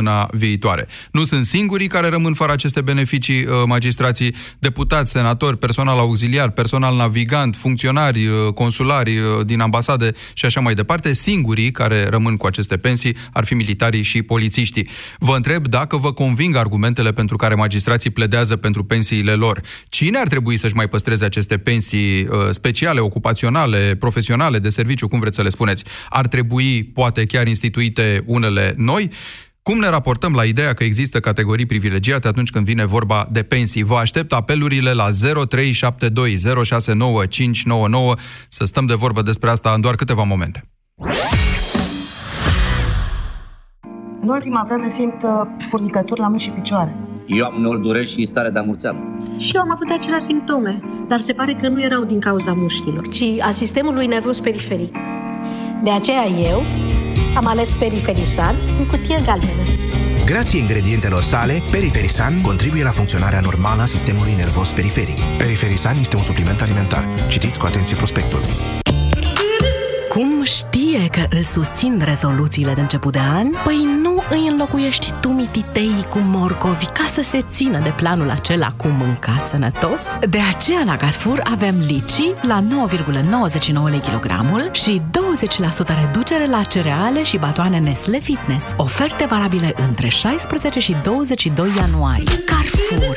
săptămâna viitoare. Nu sunt singurii care rămân fără aceste beneficii uh, magistrații, deputați, senatori, personal auxiliar, personal navigant, funcționari, uh, consulari uh, din ambasade și așa mai departe. Singurii care rămân cu aceste pensii ar fi militarii și polițiștii. Vă întreb dacă vă conving argumentele pentru care magistrații pledează pentru pensiile lor. Cine ar trebui să-și mai păstreze aceste pensii speciale, ocupaționale, profesionale, de serviciu, cum vreți să le spuneți? Ar trebui, poate chiar instituite unele noi? Cum ne raportăm la ideea că există categorii privilegiate atunci când vine vorba de pensii? Vă aștept apelurile la 0372 069599 să stăm de vorbă despre asta în doar câteva momente. În ultima vreme simt uh, furnicături la mâini și picioare. Eu am uneori durești și stare de amurțeală. Și eu am avut aceleași simptome, dar se pare că nu erau din cauza mușchilor, ci a sistemului nervos periferic. De aceea eu am ales Periferisan în cutie galbenă. Grație ingredientelor sale, Periferisan contribuie la funcționarea normală a sistemului nervos periferic. Periferisan este un supliment alimentar. Citiți cu atenție prospectul. Cum știe că îl susțin rezoluțiile de început de an? Păi nu îi înlocuiești tu mititei cu morcovi ca să se țină de planul acela cu mâncat sănătos? De aceea la Carrefour avem lici la 9,99 lei kilogramul și 20% reducere la cereale și batoane Nestle Fitness. Oferte valabile între 16 și 22 ianuarie. Carrefour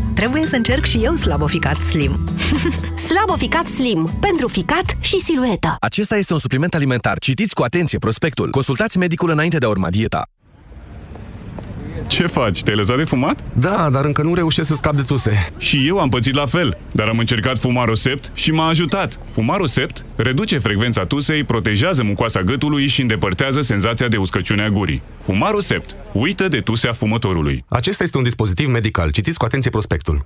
trebuie să încerc și eu Slabo Ficat Slim. Slabo ficat slim. Pentru ficat și silueta. Acesta este un supliment alimentar. Citiți cu atenție prospectul. Consultați medicul înainte de a urma dieta. Ce faci? Te-ai lăsat de fumat? Da, dar încă nu reușesc să scap de tuse. Și eu am pățit la fel, dar am încercat Fumarosept și m-a ajutat. Fumarosept reduce frecvența tusei, protejează mucoasa gâtului și îndepărtează senzația de uscăciune a gurii. Fumarosept. Uită de tusea fumătorului. Acesta este un dispozitiv medical. Citiți cu atenție prospectul.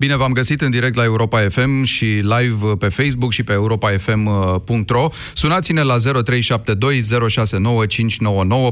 Bine v-am găsit în direct la Europa FM și live pe Facebook și pe europafm.ro. Sunați-ne la 0372069599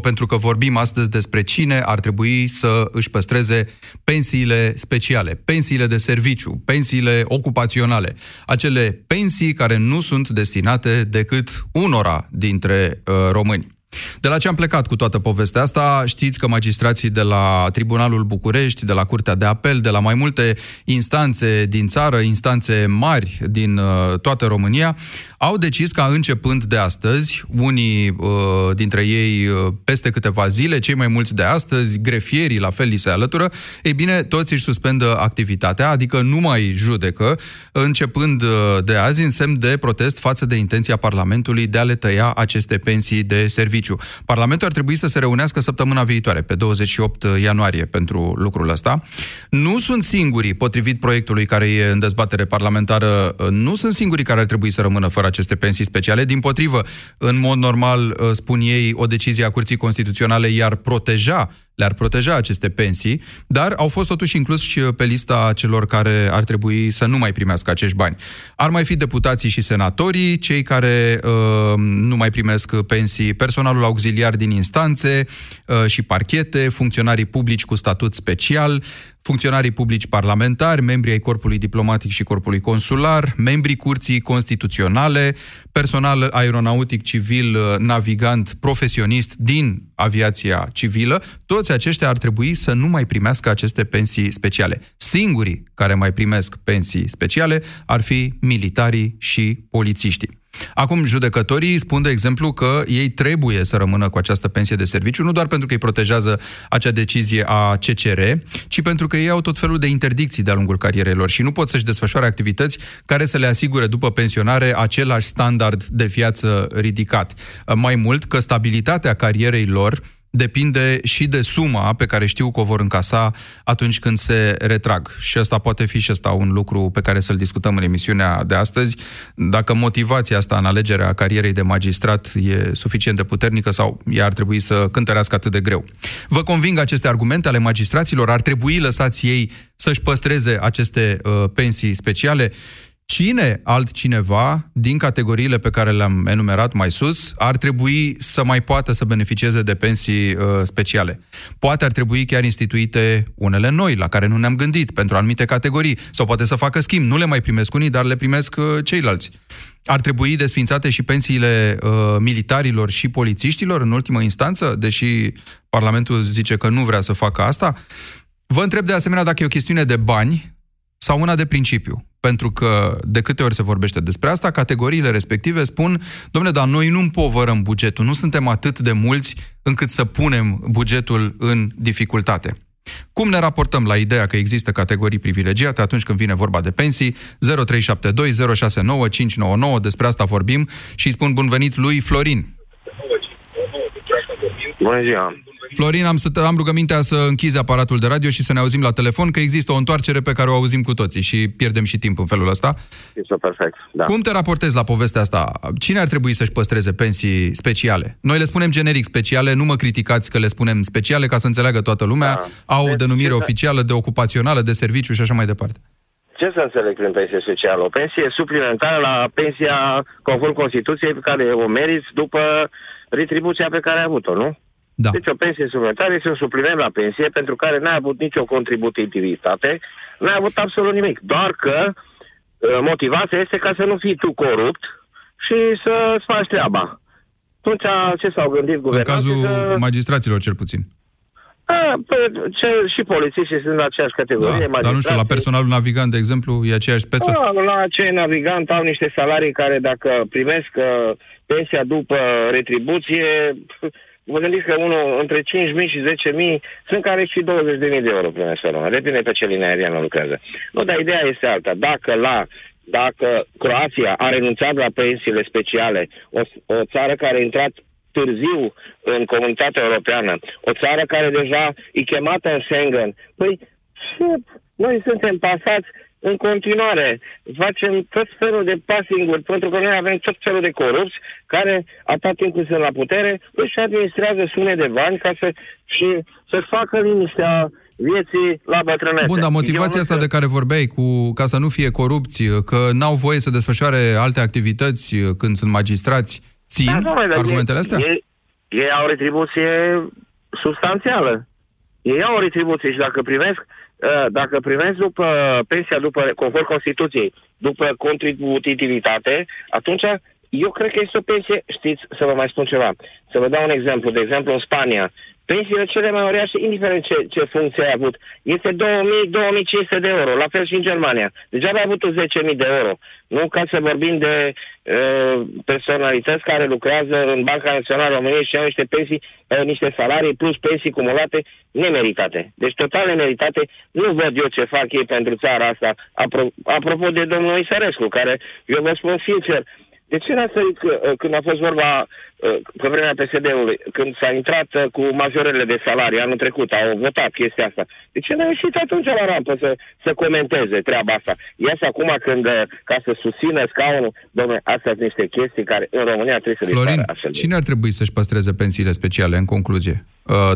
pentru că vorbim astăzi despre cine ar trebui să își păstreze pensiile speciale, pensiile de serviciu, pensiile ocupaționale, acele pensii care nu sunt destinate decât unora dintre uh, români. De la ce am plecat cu toată povestea asta? Știți că magistrații de la Tribunalul București, de la Curtea de Apel, de la mai multe instanțe din țară, instanțe mari din uh, toată România, au decis ca începând de astăzi, unii uh, dintre ei uh, peste câteva zile, cei mai mulți de astăzi, grefierii la fel li se alătură, ei bine, toți își suspendă activitatea, adică nu mai judecă, începând uh, de azi în semn de protest față de intenția Parlamentului de a le tăia aceste pensii de serviciu. Parlamentul ar trebui să se reunească săptămâna viitoare, pe 28 ianuarie, pentru lucrul ăsta. Nu sunt singurii, potrivit proiectului care e în dezbatere parlamentară, uh, nu sunt singurii care ar trebui să rămână fără aceste pensii speciale. Din potrivă, în mod normal, uh, spun ei, o decizie a Curții Constituționale i-ar proteja le-ar proteja aceste pensii, dar au fost totuși inclus și pe lista celor care ar trebui să nu mai primească acești bani. Ar mai fi deputații și senatorii, cei care uh, nu mai primesc pensii, personalul auxiliar din instanțe uh, și parchete, funcționarii publici cu statut special, funcționarii publici parlamentari, membrii ai corpului diplomatic și corpului consular, membrii curții constituționale, personal aeronautic civil, uh, navigant, profesionist din aviația civilă, toți aceștia ar trebui să nu mai primească aceste pensii speciale. Singurii care mai primesc pensii speciale ar fi militarii și polițiștii. Acum, judecătorii spun, de exemplu, că ei trebuie să rămână cu această pensie de serviciu, nu doar pentru că îi protejează acea decizie a CCR, ci pentru că ei au tot felul de interdicții de-a lungul carierelor și nu pot să-și desfășoare activități care să le asigure după pensionare același standard de viață ridicat. Mai mult că stabilitatea carierei lor depinde și de suma pe care știu că o vor încasa atunci când se retrag. Și asta poate fi și asta un lucru pe care să-l discutăm în emisiunea de astăzi. Dacă motivația asta în alegerea carierei de magistrat e suficient de puternică sau ea ar trebui să cântărească atât de greu. Vă conving aceste argumente ale magistraților? Ar trebui lăsați ei să-și păstreze aceste uh, pensii speciale? Cine altcineva din categoriile pe care le-am enumerat mai sus ar trebui să mai poată să beneficieze de pensii uh, speciale? Poate ar trebui chiar instituite unele noi, la care nu ne-am gândit, pentru anumite categorii, sau poate să facă schimb. Nu le mai primesc unii, dar le primesc uh, ceilalți. Ar trebui desfințate și pensiile uh, militarilor și polițiștilor în ultimă instanță, deși Parlamentul zice că nu vrea să facă asta? Vă întreb de asemenea dacă e o chestiune de bani sau una de principiu pentru că de câte ori se vorbește despre asta, categoriile respective spun, domnule, dar noi nu împovărăm bugetul, nu suntem atât de mulți încât să punem bugetul în dificultate. Cum ne raportăm la ideea că există categorii privilegiate atunci când vine vorba de pensii? 0372069599, despre asta vorbim și îi spun bun venit lui Florin. Bună ziua! Florin, am, să, am rugămintea să închizi aparatul de radio și să ne auzim la telefon, că există o întoarcere pe care o auzim cu toții și pierdem și timp în felul ăsta. Este perfect, da. Cum te raportezi la povestea asta? Cine ar trebui să-și păstreze pensii speciale? Noi le spunem generic speciale, nu mă criticați că le spunem speciale, ca să înțeleagă toată lumea. Da. Au o deci, denumire oficială de ocupațională, de serviciu și așa mai departe. Ce să înțeleg prin pensie specială? O pensie suplimentară la pensia conform Constituției pe care o meriți după retribuția pe care ai avut-o, nu? Da. Deci o pensie suplimentară este un supliment la pensie pentru care n-ai avut nicio contributivitate, n-ai avut absolut nimic. Doar că uh, motivația este ca să nu fii tu corupt și să-ți faci treaba. Atunci ce s-au gândit guvernanții? În cazul că... magistraților cel puțin. A, pe, ce, și polițiștii sunt în aceeași categorie. Da, dar nu știu, la personalul navigant, de exemplu, e aceeași speță? Da, la cei navigant au niște salarii care dacă primesc uh, pensia după retribuție, Vă gândiți că unul între 5.000 și 10.000 sunt care și 20.000 de euro primesc pe lună. Depinde pe ce linie aeriană lucrează. Nu, dar ideea este alta. Dacă la dacă Croația a renunțat la pensiile speciale, o, o țară care a intrat târziu în comunitatea europeană, o țară care deja e chemată în Schengen, păi noi suntem pasați în continuare facem tot felul de passing pentru că noi avem tot felul de corupți care, atât timp cât sunt la putere, își administrează sume de bani ca să, și să facă liniștea vieții la bătrânețe. Bun, dar motivația asta de care vorbeai, cu, ca să nu fie corupți, că n-au voie să desfășoare alte activități când sunt magistrați, țin da, argumentele astea? Ei, ei au retribuție substanțială. Ei au o retribuție și dacă primesc Uh, dacă primesc după pensia, după, conform Constituției, după contributivitate, atunci eu cred că este o pensie, știți, să vă mai spun ceva. Să vă dau un exemplu. De exemplu, în Spania, pensiile cele mai uriașe, indiferent ce, ce funcție ai avut, este 2000-2500 de euro, la fel și în Germania. Degeaba ai avut 10.000 de euro. Nu ca să vorbim de uh, personalități care lucrează în Banca Națională României și au niște pensii, uh, niște salarii plus pensii cumulate nemeritate. Deci total nemeritate. Nu văd eu ce fac ei pentru țara asta. Apro- apropo de domnul Isărescu, care eu vă spun sincer, de ce n-a sărit uh, când a fost vorba uh, pe vremea PSD-ului, când s-a intrat uh, cu majorele de salarii anul trecut, au votat chestia asta. De ce n-a ieșit atunci la rampă să, să comenteze treaba asta? Ies acum când, ca să susțină scaunul, domnule, astea sunt niște chestii care în România trebuie să Florin, cine ar trebui să-și păstreze pensiile speciale, în concluzie?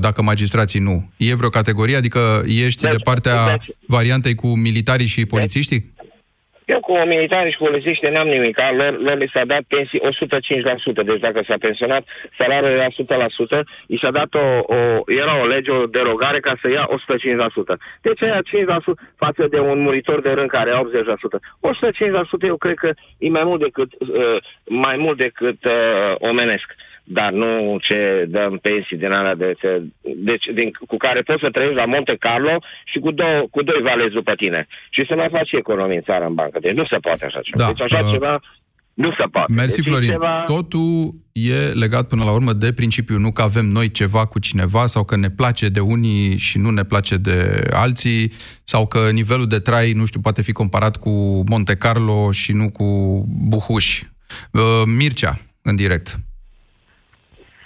Dacă magistrații nu. E vreo categorie? Adică ești deci, de partea deci, variantei cu militarii și polițiștii? Eu cu militari și polițiști n-am nimic. Lor, lor li s-a dat pensii 105%. Deci dacă s-a pensionat, salariul era 100%. I s-a dat o, o, era o lege, o derogare ca să ia 105%. Deci aia 5% față de un muritor de rând care ia 80%. 105% eu cred că e mai mult decât, uh, mai mult decât uh, omenesc. Uh, dar nu ce dăm pensii din alea de, de, deci, din, cu care poți să trăiești la Monte Carlo și cu, două, cu doi valezi după tine. Și să mai faci economii în țară în bancă. Deci nu se poate așa ceva. Da, deci așa uh... ceva Nu se poate. Mersi, Deci e Florin. ceva- Totul e legat până la urmă de principiu, nu că avem noi ceva cu cineva sau că ne place de unii și nu ne place de alții sau că nivelul de trai, nu știu, poate fi comparat cu Monte Carlo și nu cu Buhuș. Uh, Mircea, în direct.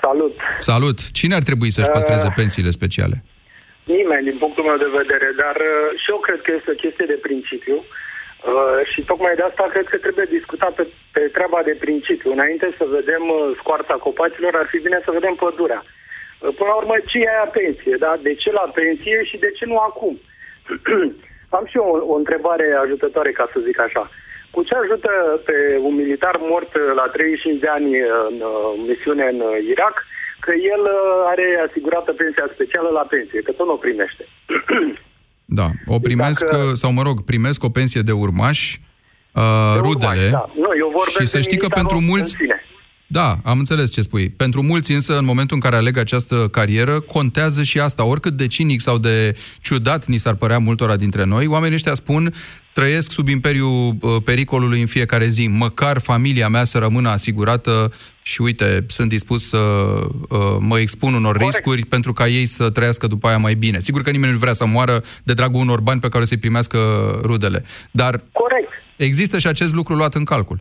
Salut! Salut! Cine ar trebui să-și păstreze Uh, pensiile speciale? Nimeni, din punctul meu de vedere, dar uh, și eu cred că este o chestie de principiu uh, și tocmai de asta cred că trebuie discutat pe, pe treaba de principiu. Înainte să vedem uh, scoarța copacilor, ar fi bine să vedem pădurea. Uh, până la urmă, ce e aia pensie, da? De ce la pensie și de ce nu acum? Am și eu o, o întrebare ajutătoare, ca să zic așa. Cu ce ajută pe un militar mort uh, la 35 de ani în uh, misiune în uh, Irak că el uh, are asigurată pensia specială la pensie, că tot nu o primește. Da, o primesc, dacă- sau mă rog, primesc o pensie de urmași, uh, rudele, Da. Nu, eu vorbesc și să de știi că militarul pentru mulți... în sine. Da, am înțeles ce spui. Pentru mulți însă, în momentul în care aleg această carieră, contează și asta. Oricât de cinic sau de ciudat ni s-ar părea multora dintre noi, oamenii ăștia spun trăiesc sub imperiul uh, pericolului în fiecare zi. Măcar familia mea să rămână asigurată și uite, sunt dispus să uh, mă expun unor Corect. riscuri pentru ca ei să trăiască după aia mai bine. Sigur că nimeni nu vrea să moară de dragul unor bani pe care o să-i primească rudele. Dar Corect. există și acest lucru luat în calcul.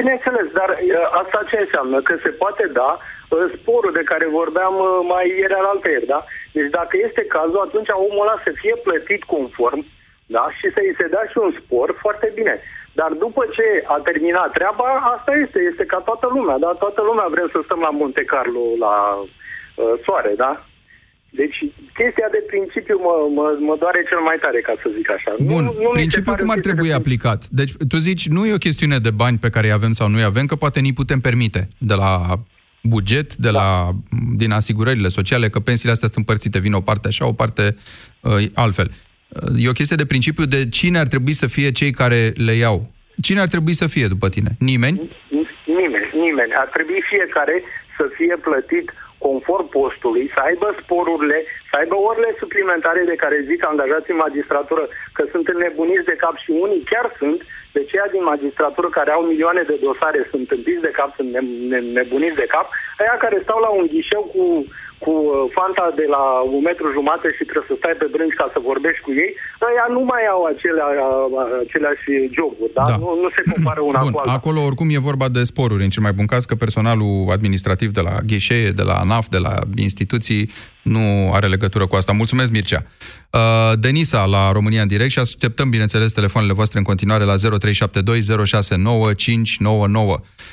Bineînțeles, dar uh, asta ce înseamnă? Că se poate da uh, sporul de care vorbeam uh, mai ieri al ieri, da? Deci dacă este cazul, atunci omul ăla să fie plătit conform, da? Și să-i se dea și un spor, foarte bine. Dar după ce a terminat treaba, asta este, este ca toată lumea, da? Toată lumea vrem să stăm la Monte Carlo, la uh, soare, da? Deci chestia de principiu mă, mă, mă doare cel mai tare, ca să zic așa. Bun, nu, nu mi se principiul pare cum o ar chestie trebui de aplicat? Deci, tu zici, nu e o chestiune de bani pe care îi avem sau nu îi avem, că poate ni putem permite de la buget, de la, din asigurările sociale, că pensiile astea sunt împărțite, vin o parte așa, o parte uh, altfel. Uh, E o chestie de principiu de cine ar trebui să fie cei care le iau. Cine ar trebui să fie după tine? Nimeni? Nimeni, nimeni. Ar trebui fiecare să fie plătit conform postului, să aibă sporurile, să aibă orele suplimentare de care zic angajații în magistratură că sunt înnebuniți de cap și unii chiar sunt, de ceea din magistratură care au milioane de dosare sunt întâmpiți de cap, sunt ne- ne- nebuniți de cap, aia care stau la un ghișeu cu, cu uh, fanta de la un metru jumate și trebuie să stai pe brânci ca să vorbești cu ei, aia nu mai au acelea, aceleași joburi, da? Da. Nu, nu se compară una Bun, cu alta. acolo oricum e vorba de sporuri, în cel mai bun caz că personalul administrativ de la ghișee, de la ANAF, de la instituții, nu are legătură cu asta. Mulțumesc, Mircea. Uh, Denisa la România în direct și așteptăm, bineînțeles, telefoanele voastre în continuare la 0372069599.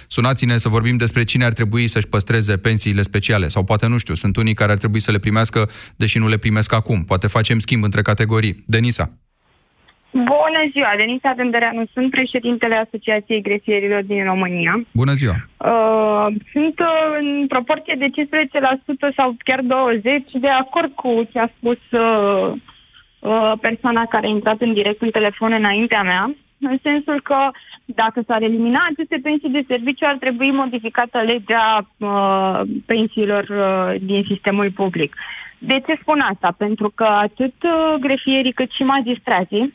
Sunați-ne să vorbim despre cine ar trebui să-și păstreze pensiile speciale sau poate, nu știu, sunt unii care ar trebui să le primească, deși nu le primesc acum. Poate facem schimb între categorii. Denisa. Bună ziua, Denisa Dândereanu, sunt președintele Asociației Grefierilor din România. Bună ziua! Uh, sunt uh, în proporție de 15% sau chiar 20% de acord cu ce a spus uh, uh, persoana care a intrat în direct în telefon înaintea mea, în sensul că dacă s-ar elimina aceste pensii de serviciu, ar trebui modificată legea uh, pensiilor uh, din sistemul public. De ce spun asta? Pentru că atât uh, grefierii cât și magistrații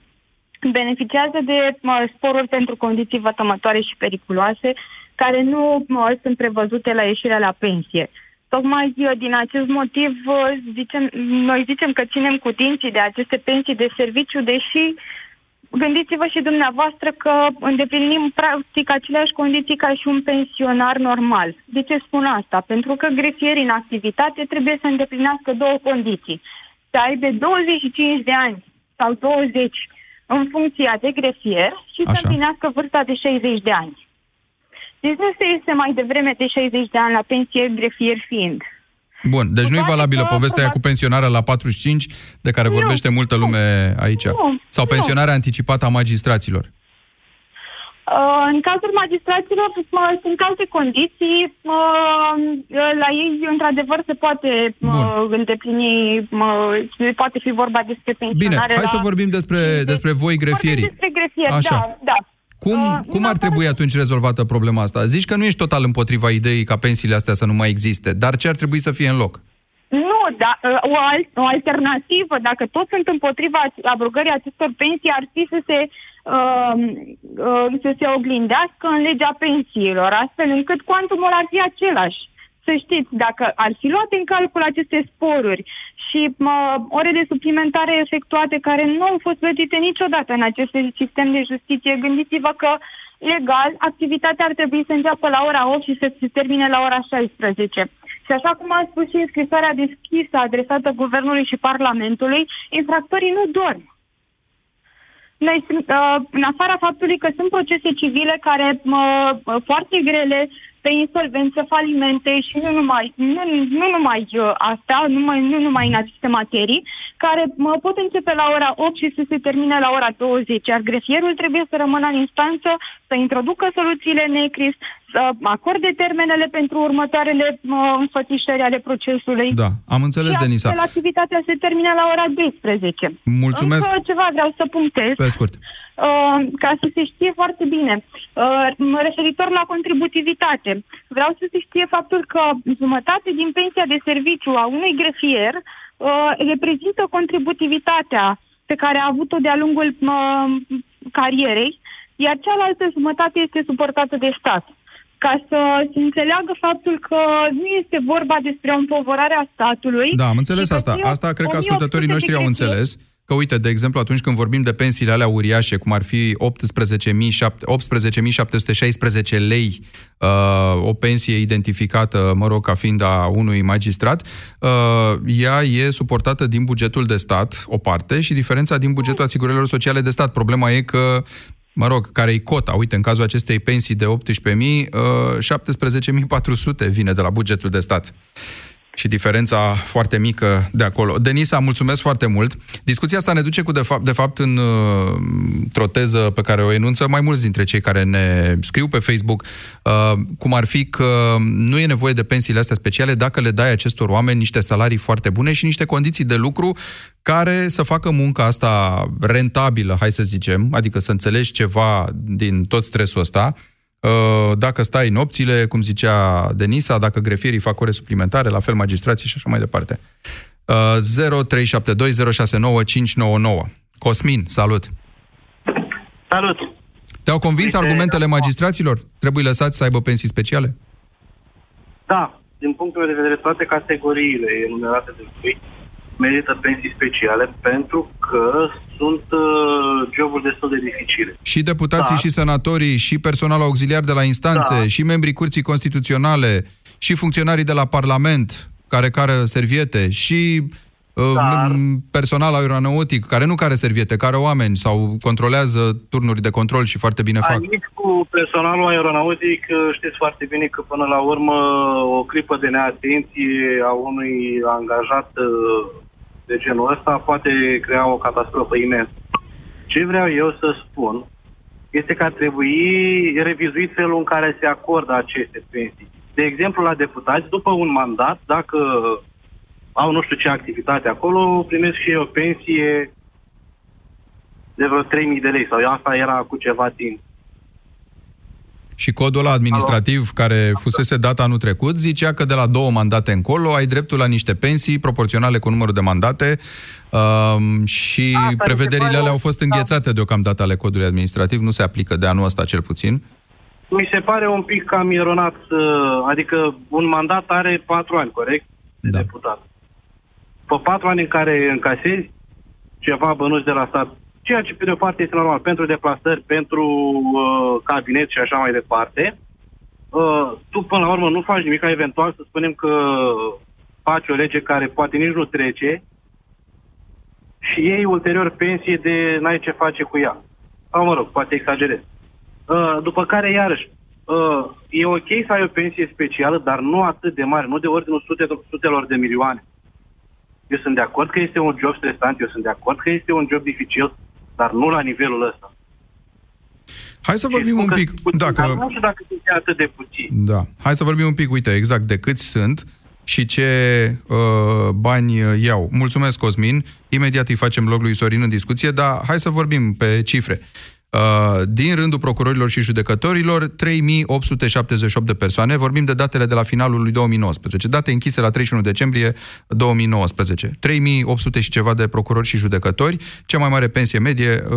beneficiază de mă, sporuri pentru condiții vătămătoare și periculoase, care nu mă, sunt prevăzute la ieșirea la pensie. Tocmai uh, din acest motiv uh, zicem, noi zicem că ținem cu dinții de aceste pensii de serviciu, deși gândiți-vă și dumneavoastră că îndeplinim practic aceleași condiții ca și un pensionar normal. De ce spun asta? Pentru că grefierii în activitate trebuie să îndeplinească două condiții. Să aibă 25 de ani sau 20 în funcția de grefier și să Așa. împlinească vârsta de 60 de ani. Deci nu se este mai devreme de 60 de ani la pensie, grefier fiind. Bun, deci nu e toate valabilă că povestea aia cu pensionarea la 45, de care vorbește multă lume aici. Nu, Sau nu. pensionarea anticipată a magistraților. Uh, în cazul magistraților mă, sunt alte condiții. Uh, la ei, într-adevăr, se poate uh, îndeplini, uh, poate fi vorba despre Bine, pensionare hai la... să vorbim despre, despre voi grefierii. Despre grefier, Așa. da, da. Cum, cum ar trebui atunci rezolvată problema asta? Zici că nu ești total împotriva ideii ca pensiile astea să nu mai existe, dar ce ar trebui să fie în loc? Nu, da, o, al- o alternativă, dacă toți sunt împotriva abrogării acestor pensii, ar fi să se uh, uh, să se oglindească în legea pensiilor, astfel încât cuantumul ar fi același. Să știți, dacă ar fi luat în calcul aceste sporuri și mă, orele suplimentare efectuate care nu au fost plătite niciodată în acest sistem de justiție, gândiți-vă că legal activitatea ar trebui să înceapă la ora 8 și să se termine la ora 16. Și așa cum a spus și în scrisoarea deschisă adresată Guvernului și Parlamentului, infractorii nu dorm. Noi, uh, în afara faptului că sunt procese civile care uh, foarte grele, pe insolvență, falimente și nu numai, nu, nu numai uh, asta, numai, nu numai în aceste materii, care mă, pot începe la ora 8 și să se termine la ora 20, iar grefierul trebuie să rămână în instanță, să introducă soluțiile NECRIS, să acorde termenele pentru următoarele uh, înfățișări ale procesului. Da, am înțeles, și Denisa. activitatea se termină la ora 12. Mulțumesc. Încă ceva vreau să punctez. Pe scurt. Uh, ca să se știe foarte bine. Uh, referitor la contributivitate, vreau să se știe faptul că jumătate din pensia de serviciu a unui grefier uh, reprezintă contributivitatea pe care a avut-o de-a lungul uh, carierei, iar cealaltă jumătate este suportată de stat ca să se înțeleagă faptul că nu este vorba despre o împovărare a statului. Da, am înțeles asta. Asta cred că ascultătorii noștri au înțeles. Că uite, de exemplu, atunci când vorbim de pensiile alea uriașe, cum ar fi 18.716 lei, uh, o pensie identificată, mă rog, ca fiind a unui magistrat, uh, ea e suportată din bugetul de stat, o parte, și diferența din bugetul asigurărilor sociale de stat. Problema e că mă rog, care e cota. Uite, în cazul acestei pensii de 18.000, uh, 17.400 vine de la bugetul de stat și diferența foarte mică de acolo. Denisa, mulțumesc foarte mult. Discuția asta ne duce cu, de fapt, de fapt în, uh, într-o teză pe care o enunță mai mulți dintre cei care ne scriu pe Facebook, uh, cum ar fi că nu e nevoie de pensiile astea speciale dacă le dai acestor oameni niște salarii foarte bune și niște condiții de lucru care să facă munca asta rentabilă, hai să zicem, adică să înțelegi ceva din tot stresul ăsta, Uh, dacă stai nopțile, cum zicea Denisa, dacă grefierii fac ore suplimentare, la fel magistrații și așa mai departe. 0372069599. Uh, Cosmin, salut! Salut! Te-au convins Uite, argumentele magistraților? Trebuie lăsați să aibă pensii speciale? Da, din punctul de vedere, toate categoriile enumerate de lui merită pensii speciale pentru că sunt uh, joburi destul de dificile. Și deputații da. și senatorii și personalul auxiliar de la instanțe da. și membrii Curții Constituționale și funcționarii de la Parlament care care serviete și uh, dar, personal aeronautic, care nu care serviete, care oameni sau controlează turnuri de control și foarte bine fac. Aici cu personalul aeronautic uh, știți foarte bine că până la urmă o clipă de neatenție a unui angajat uh, de genul ăsta poate crea o catastrofă imensă. Ce vreau eu să spun este că ar trebui revizuit felul în care se acordă aceste pensii. De exemplu, la deputați, după un mandat, dacă au nu știu ce activitate acolo, primesc și o pensie de vreo 3.000 de lei sau asta era cu ceva timp. Și codul ăla administrativ Alo. care fusese dat anul trecut zicea că de la două mandate încolo ai dreptul la niște pensii proporționale cu numărul de mandate um, și da, prevederile alea au fost da. înghețate da. deocamdată ale codului administrativ, nu se aplică de anul ăsta cel puțin. Mi se pare un pic cam eronat, uh, adică un mandat are patru ani, corect? De da. deputat. Pe patru ani în care încasezi ceva bănuți de la stat, ceea ce pe de o parte este normal pentru deplasări, pentru uh, cabinet și așa mai departe. Uh, tu până la urmă nu faci nimic, eventual să spunem că faci o lege care poate nici nu trece și iei ulterior pensie de n-ai ce face cu ea. Sau mă rog, poate exagerez. Uh, după care, iarăși, uh, e ok să ai o pensie specială, dar nu atât de mare, nu de ordinul sute, sutelor de milioane. Eu sunt de acord că este un job stresant, eu sunt de acord că este un job dificil, dar nu la nivelul ăsta. Hai să vorbim un pic... Puțin, dacă... Dar nu știu dacă sunt atât de puțin. Da. Hai să vorbim un pic, uite, exact de câți sunt și ce uh, bani iau. Mulțumesc, Cosmin. Imediat îi facem loc lui Sorin în discuție, dar hai să vorbim pe cifre. Uh, din rândul procurorilor și judecătorilor, 3878 de persoane. Vorbim de datele de la finalul lui 2019. Date închise la 31 decembrie 2019. 3800 și ceva de procurori și judecători. Cea mai mare pensie medie, uh,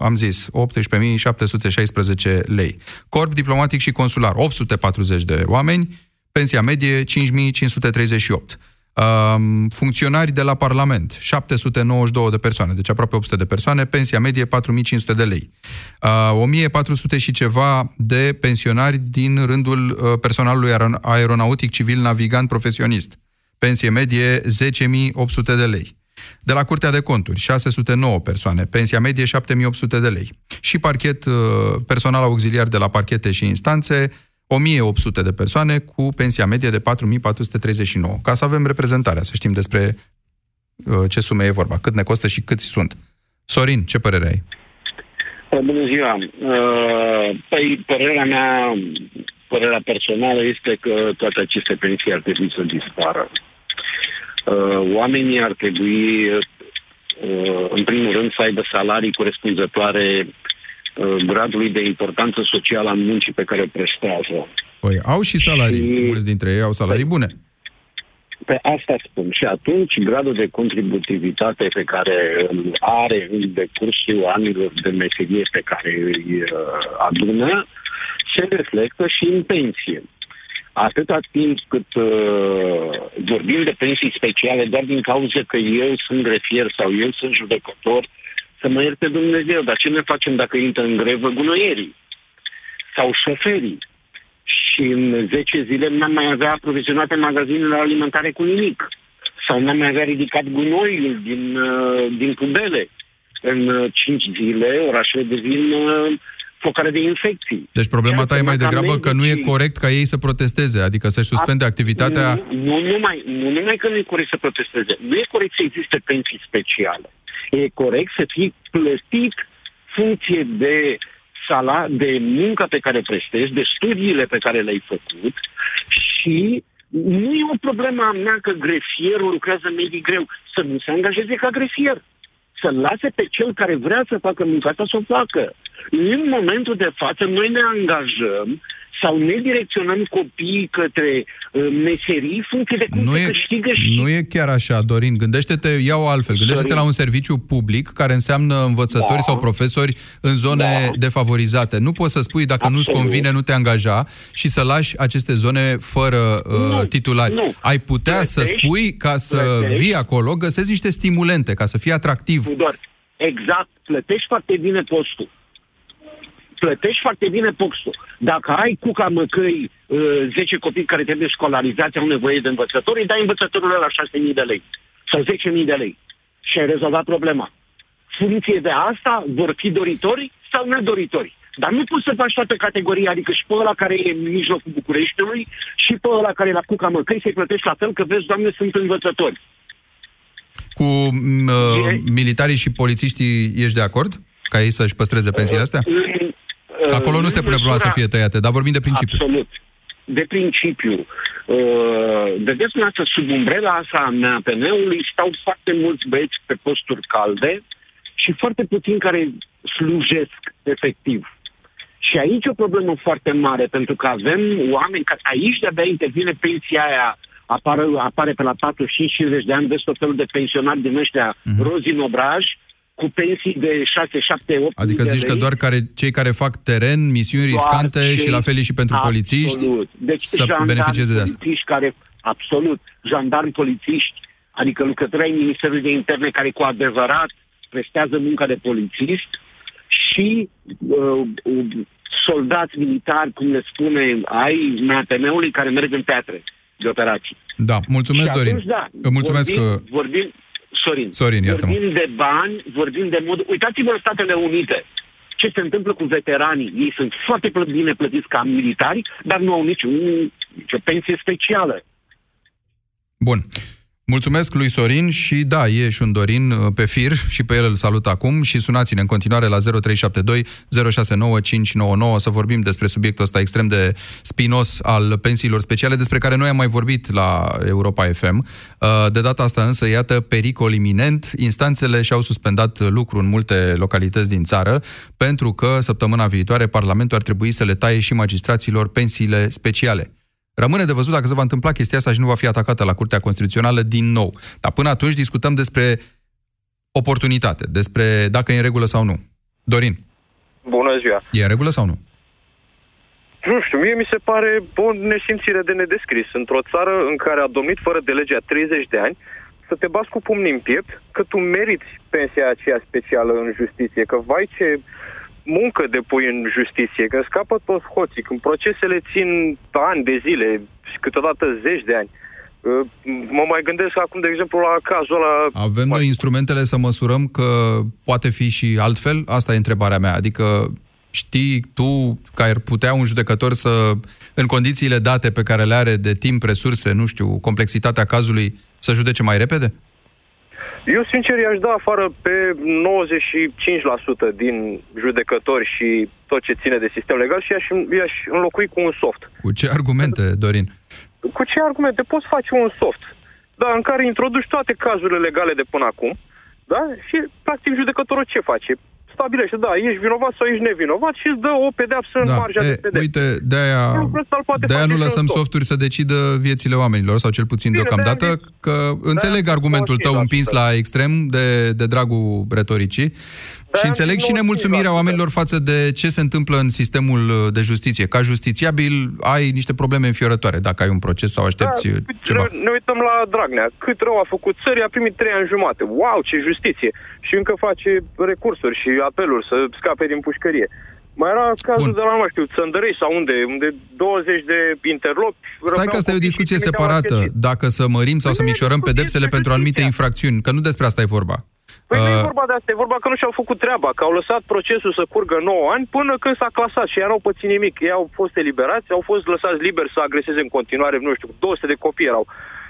am zis, 18.716 lei. Corp diplomatic și consular, 840 de oameni. Pensia medie, 5.538 funcționari de la Parlament, 792 de persoane, deci aproape 800 de persoane, pensia medie 4500 de lei. 1400 și ceva de pensionari din rândul uh, personalului aeronautic civil navigant profesionist. Pensie medie 10.800 de lei. De la Curtea de Conturi, 609 persoane, pensia medie 7800 de lei. Și parchet, uh, personal auxiliar de la parchete și instanțe, 1800 de persoane cu pensia medie de 4439. Ca să avem reprezentarea, să știm despre uh, ce sume e vorba, cât ne costă și câți sunt. Sorin, ce părere ai? Bună ziua! Uh, păi, părerea mea, părerea personală este că toate aceste pensii ar trebui să dispară. Uh, oamenii ar trebui, în primul rând, să aibă salarii corespunzătoare Uh, gradului de importanță socială a muncii pe care o prestează. Păi au și salarii, și... mulți dintre ei au salarii pe, bune. Pe asta spun. Și atunci gradul de contributivitate pe care îl are în decursul anilor de meserie pe care îi uh, adună, se reflectă și în pensie. Atâta timp cât uh, vorbim de pensii speciale doar din cauza că eu sunt grefier sau eu sunt judecător, uh, să mă ierte Dumnezeu, dar ce ne facem dacă intră în grevă gunoierii sau șoferii? Și în 10 zile n-am mai avea aprovizionate magazinele alimentare cu nimic. Sau n-am mai avea ridicat gunoiul din, uh, din pubele. În 5 uh, zile orașele devin uh, focare de infecții. Deci problema ta e mai degrabă că nu e corect ca ei să protesteze, adică să-și suspende activitatea... Nu, nu, numai, nu numai că nu e corect să protesteze, nu e corect să existe pensii speciale e corect să fii plătit funcție de sala, de munca pe care prestezi, de studiile pe care le-ai făcut și nu e o problemă a mea că grefierul lucrează medic greu, să nu se angajeze ca grefier. Să lase pe cel care vrea să facă munca asta să o facă. În momentul de față, noi ne angajăm sau ne direcționăm copiii către uh, meserii funcție de cum nu se e, câștigă și... Nu e chiar așa, Dorin. Gândește-te, iau altfel. Gândește-te Dorin. la un serviciu public care înseamnă învățători da. sau profesori în zone da. defavorizate. Nu poți să spui dacă Absolut. nu-ți convine, nu te angaja și să lași aceste zone fără uh, nu, titulari. Nu. Ai putea plătești, să spui, ca să plătești. vii acolo, găsezi niște stimulente ca să fie atractiv. Doar. Exact. Plătești foarte bine postul plătești foarte bine postul. Dacă ai cuca măcăi uh, 10 copii care trebuie școlarizați, au nevoie de învățători, îi dai învățătorul la 6.000 de lei sau 10.000 de lei și ai rezolvat problema. Funcție de asta vor fi doritori sau nedoritori. Dar nu poți să faci toată categoria, adică și pe ăla care e în mijlocul Bucureștiului și pe ăla care e la Cuca Măcăi să-i plătești la fel, că vezi, doamne, sunt învățători. Cu uh, militarii și polițiștii ești de acord? Ca ei să-și păstreze pensiile astea? În, Că acolo nu se pune problema să fie tăiate, dar vorbim de principiu. Absolut. De principiu. Uh, vedeți, dumneavoastră, sub umbrela asta a MAPN-ului stau foarte mulți băieți pe posturi calde și foarte puțini care slujesc efectiv. Și aici e o problemă foarte mare, pentru că avem oameni care aici de-abia intervine pensia aia apare, apare pe la 45-50 de ani, vezi tot felul de pensionari din ăștia uh-huh. rozi în obraj, cu pensii de 6, 7, 8 Adică zici că doar care, cei care fac teren, misiuni riscante cei, și la fel și pentru absolut. polițiști deci, să beneficieze de asta. Care, absolut, jandarmi polițiști, adică lucrători ai Ministerului de Interne care cu adevărat prestează munca de polițist și uh, soldați militari, cum le spune, ai MATM-ului care merg în teatre de operații. Da, mulțumesc, și Dorin. da, mulțumesc vorbim, că... vorbim, Sorin. Sorin, Vorbim de bani, vorbim de mod... Uitați-vă în Statele Unite. Ce se întâmplă cu veteranii? Ei sunt foarte bine plătiți ca militari, dar nu au nici, nicio pensie specială. Bun. Mulțumesc lui Sorin și da, e și un Dorin uh, pe fir și pe el îl salut acum și sunați-ne în continuare la 0372 069599 să vorbim despre subiectul ăsta extrem de spinos al pensiilor speciale despre care noi am mai vorbit la Europa FM. Uh, de data asta însă, iată, pericol iminent. Instanțele și-au suspendat lucru în multe localități din țară pentru că săptămâna viitoare Parlamentul ar trebui să le taie și magistraților pensiile speciale. Rămâne de văzut dacă se va întâmpla chestia asta și nu va fi atacată la Curtea Constituțională din nou. Dar până atunci discutăm despre oportunitate, despre dacă e în regulă sau nu. Dorin. Bună ziua. E în regulă sau nu? Nu știu, mie mi se pare o nesimțire de nedescris. Într-o țară în care a domnit fără de legea 30 de ani, să te bați cu pumnii în piept că tu meriți pensia aceea specială în justiție, că vai ce muncă depui în justiție, când scapă toți hoții, când procesele țin ani de zile și câteodată zeci de ani. Uh, mă mai gândesc acum, de exemplu, la cazul ăla... Avem noi instrumentele să măsurăm că poate fi și altfel? Asta e întrebarea mea. Adică știi tu că ar putea un judecător să, în condițiile date pe care le are de timp, resurse, nu știu, complexitatea cazului, să judece mai repede? Eu, sincer, i-aș da afară pe 95% din judecători și tot ce ține de sistem legal și i-aș, i-aș înlocui cu un soft. Cu ce argumente, Dorin? Cu ce argumente? Poți face un soft, da, în care introduci toate cazurile legale de până acum, da? Și, practic, judecătorul ce face? Stabilește, da, ești vinovat sau ești nevinovat și îți dă o pedeapsă în da. marja e, de pedeapsă. Uite, de-aia, de-aia nu lăsăm softuri să decidă viețile oamenilor, sau cel puțin Bine, deocamdată, că înțeleg argumentul tău împins la extrem de, de dragul retoricii, și înțeleg și nemulțumirea oamenilor față de ce se întâmplă în sistemul de justiție. Ca justițiabil ai niște probleme înfiorătoare dacă ai un proces sau aștepți da, ceva. Ne uităm la Dragnea. Cât rău a făcut țării, a primit trei ani jumate. Wow, ce justiție! Și încă face recursuri și apeluri să scape din pușcărie. Mai era cazul Bun. de la, nu știu, Țăndărei sau unde, unde 20 de interlopi... Stai că asta e o discuție separată, dacă să mărim sau să păi micșorăm pedepsele pentru anumite infracțiuni, că nu despre asta e vorba. Păi uh... nu e vorba de asta, e vorba că nu și-au făcut treaba, că au lăsat procesul să curgă 9 ani până când s-a clasat și erau pățit nimic. Ei au fost eliberați, au fost lăsați liberi să agreseze în continuare, nu știu, 200 de copii erau.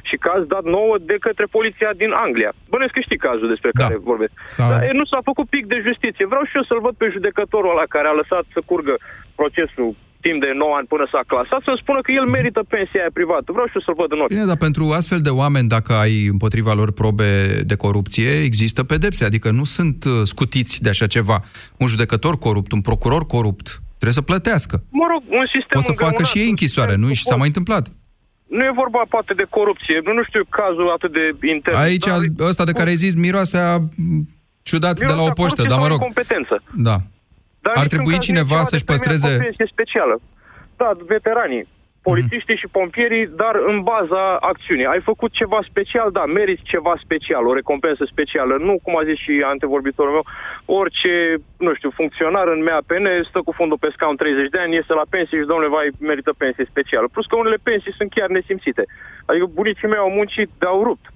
Și caz dat nouă de către poliția din Anglia. Bănesc că știi cazul despre da. care vorbesc. Sau... Dar nu s-a făcut pic de justiție. Vreau și eu să-l văd pe judecătorul ăla care a lăsat să curgă procesul timp de 9 ani până s-a clasat, să spună că el merită pensia aia privată. Vreau și eu să-l văd în ochi. Bine, dar pentru astfel de oameni, dacă ai împotriva lor probe de corupție, există pedepse, adică nu sunt uh, scutiți de așa ceva. Un judecător corupt, un procuror corupt, trebuie să plătească. Mă rog, un sistem O să facă și ei închisoare, nu? Și s-a mai întâmplat. Nu e vorba poate de corupție, nu, nu știu cazul atât de intern. Aici, dar... ăsta de care ai zis, miroase a ciudat de la o poștă, dar mă rog. Competență. Da. Dar Ar trebui cineva să-și păstreze... specială. Da, veteranii, polițiștii mm-hmm. și pompierii, dar în baza acțiunii. Ai făcut ceva special, da, meriți ceva special, o recompensă specială. Nu, cum a zis și antevorbitorul meu, orice, nu știu, funcționar în MAPN stă cu fundul pe scaun 30 de ani, iese la pensie și, domnule, vai, merită pensie specială. Plus că unele pensii sunt chiar nesimțite. Adică bunicii mei au muncit de-au rupt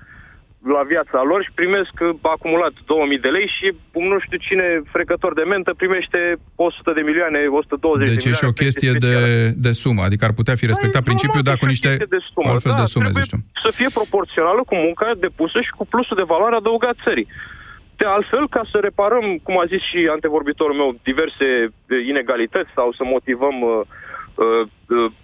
la viața lor și primesc uh, acumulat 2000 de lei și nu știu cine frecător de mentă primește 100 de milioane, 120 deci de milioane. Deci e și o chestie de, de sumă, adică ar putea fi respectat păi, principiul, dar cu niște de sumă. altfel da, de sume, zici tu. să fie proporțională cu munca depusă și cu plusul de valoare adăugat țării. De altfel, ca să reparăm, cum a zis și antevorbitorul meu, diverse uh, inegalități sau să motivăm uh, Uh, uh,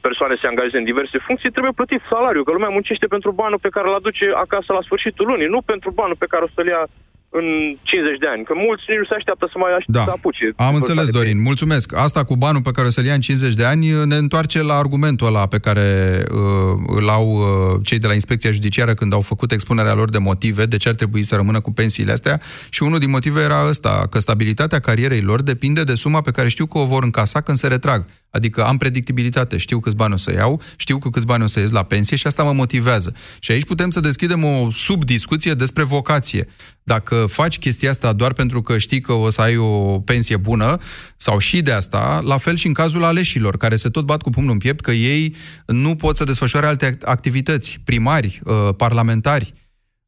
persoane se angajeze în diverse funcții, trebuie plătit salariu, că lumea muncește pentru banul pe care îl aduce acasă la sfârșitul lunii, nu pentru banul pe care o să-l ia în 50 de ani, că mulți nici nu se așteaptă să mai aștept da. să apuce. Am înțeles, Dorin. Mulțumesc. Asta cu banul pe care o să-l ia în 50 de ani ne întoarce la argumentul ăla pe care uh, îl au uh, cei de la Inspecția Judiciară când au făcut expunerea lor de motive de ce ar trebui să rămână cu pensiile astea și unul din motive era ăsta, că stabilitatea carierei lor depinde de suma pe care știu că o vor încasa când se retrag. Adică am predictibilitate, știu câți bani o să iau, știu cu câți bani o să ies la pensie și asta mă motivează. Și aici putem să deschidem o subdiscuție despre vocație. Dacă faci chestia asta doar pentru că știi că o să ai o pensie bună, sau și de asta, la fel și în cazul aleșilor, care se tot bat cu pumnul în piept că ei nu pot să desfășoare alte activități, primari, uh, parlamentari,